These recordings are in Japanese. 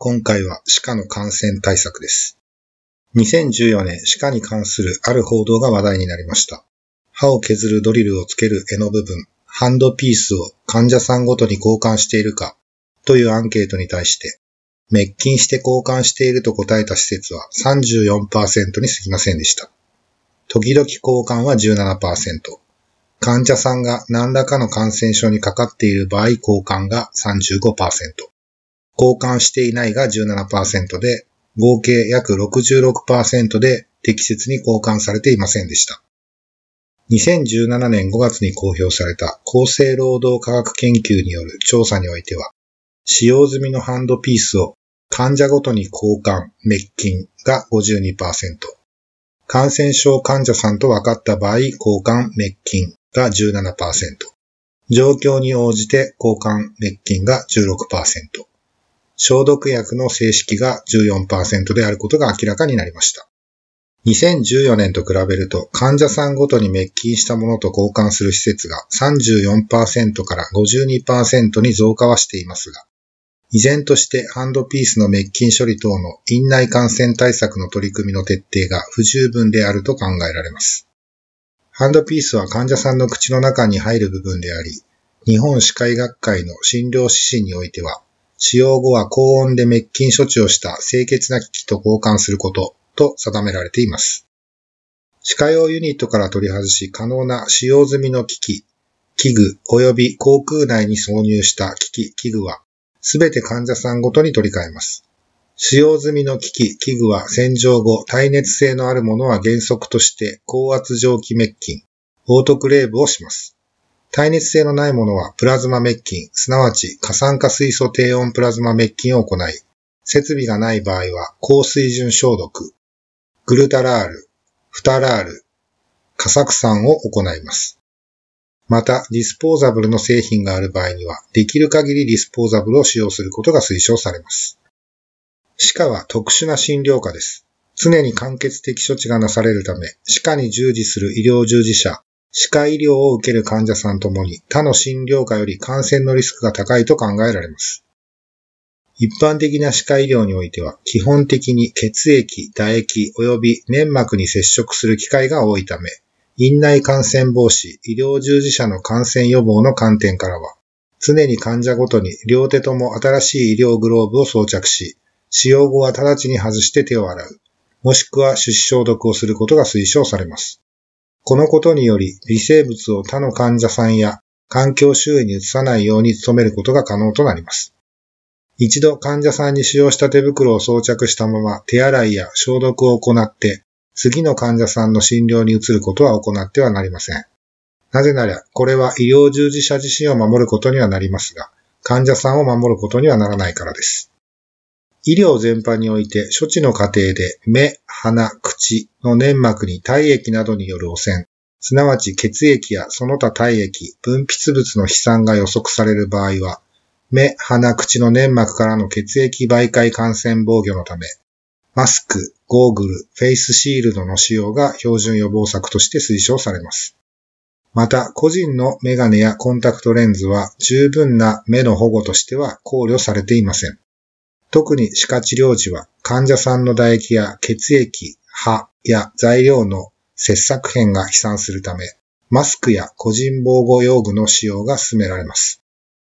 今回は歯科の感染対策です。2014年、歯科に関するある報道が話題になりました。歯を削るドリルをつける柄の部分、ハンドピースを患者さんごとに交換しているかというアンケートに対して、滅菌して交換していると答えた施設は34%に過ぎませんでした。時々交換は17%。患者さんが何らかの感染症にかかっている場合、交換が35%。交換していないが17%で、合計約66%で適切に交換されていませんでした。2017年5月に公表された厚生労働科学研究による調査においては、使用済みのハンドピースを患者ごとに交換、滅菌が52%、感染症患者さんと分かった場合、交換、滅菌が17%、状況に応じて交換、滅菌が16%、消毒薬の正式が14%であることが明らかになりました。2014年と比べると患者さんごとに滅菌したものと交換する施設が34%から52%に増加はしていますが、依然としてハンドピースの滅菌処理等の院内感染対策の取り組みの徹底が不十分であると考えられます。ハンドピースは患者さんの口の中に入る部分であり、日本歯科医学会の診療指針においては、使用後は高温で滅菌処置をした清潔な機器と交換することと定められています。歯科用ユニットから取り外し可能な使用済みの機器、器具及び口腔内に挿入した機器、器具は、すべて患者さんごとに取り替えます。使用済みの機器、器具は洗浄後、耐熱性のあるものは原則として高圧蒸気滅菌、オートクレーブをします。耐熱性のないものはプラズマ滅菌、すなわち過酸化水素低温プラズマ滅菌を行い、設備がない場合は高水準消毒、グルタラール、フタラール、過酢酸を行います。また、ディスポーザブルの製品がある場合には、できる限りディスポーザブルを使用することが推奨されます。歯科は特殊な診療科です。常に完結的処置がなされるため、歯科に従事する医療従事者、歯科医療を受ける患者さんともに他の診療科より感染のリスクが高いと考えられます。一般的な歯科医療においては、基本的に血液、唾液及び粘膜に接触する機会が多いため、院内感染防止、医療従事者の感染予防の観点からは、常に患者ごとに両手とも新しい医療グローブを装着し、使用後は直ちに外して手を洗う、もしくは手指消毒をすることが推奨されます。このことにより、微生物を他の患者さんや環境周囲に移さないように努めることが可能となります。一度患者さんに使用した手袋を装着したまま手洗いや消毒を行って、次の患者さんの診療に移ることは行ってはなりません。なぜなら、これは医療従事者自身を守ることにはなりますが、患者さんを守ることにはならないからです。医療全般において処置の過程で目、鼻、口の粘膜に体液などによる汚染、すなわち血液やその他体液、分泌物の飛散が予測される場合は、目、鼻、口の粘膜からの血液媒介感染防御のため、マスク、ゴーグル、フェイスシールドの使用が標準予防策として推奨されます。また、個人のメガネやコンタクトレンズは十分な目の保護としては考慮されていません。特に歯科治療時は患者さんの唾液や血液、歯や材料の切削片が飛散するため、マスクや個人防護用具の使用が進められます。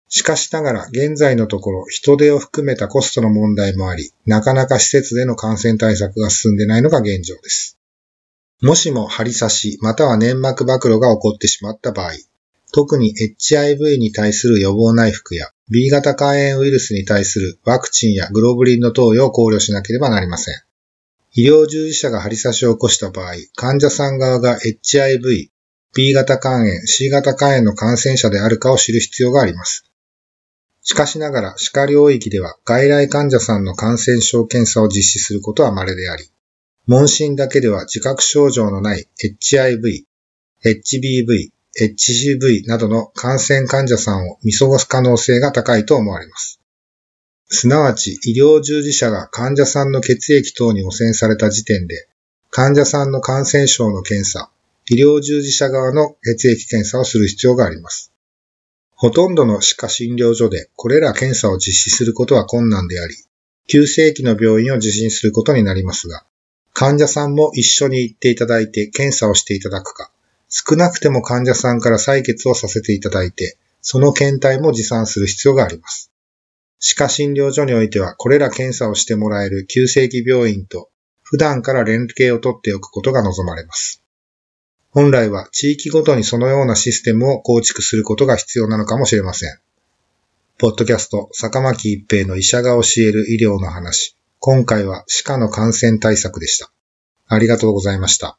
しかしながら現在のところ人手を含めたコストの問題もあり、なかなか施設での感染対策が進んでないのが現状です。もしも針刺しまたは粘膜暴露が起こってしまった場合、特に HIV に対する予防内服や B 型肝炎ウイルスに対するワクチンやグロブリンの投与を考慮しなければなりません。医療従事者が針刺しを起こした場合、患者さん側が HIV、B 型肝炎、C 型肝炎の感染者であるかを知る必要があります。しかしながら歯科領域では外来患者さんの感染症検査を実施することは稀であり、問診だけでは自覚症状のない HIV、HBV、HCV などの感染患者さんを見過ごす可能性が高いと思われます。すなわち医療従事者が患者さんの血液等に汚染された時点で、患者さんの感染症の検査、医療従事者側の血液検査をする必要があります。ほとんどの歯科診療所でこれら検査を実施することは困難であり、急性期の病院を受診することになりますが、患者さんも一緒に行っていただいて検査をしていただくか、少なくても患者さんから採血をさせていただいて、その検体も持参する必要があります。歯科診療所においては、これら検査をしてもらえる急性期病院と、普段から連携を取っておくことが望まれます。本来は地域ごとにそのようなシステムを構築することが必要なのかもしれません。ポッドキャスト、坂巻一平の医者が教える医療の話。今回は歯科の感染対策でした。ありがとうございました。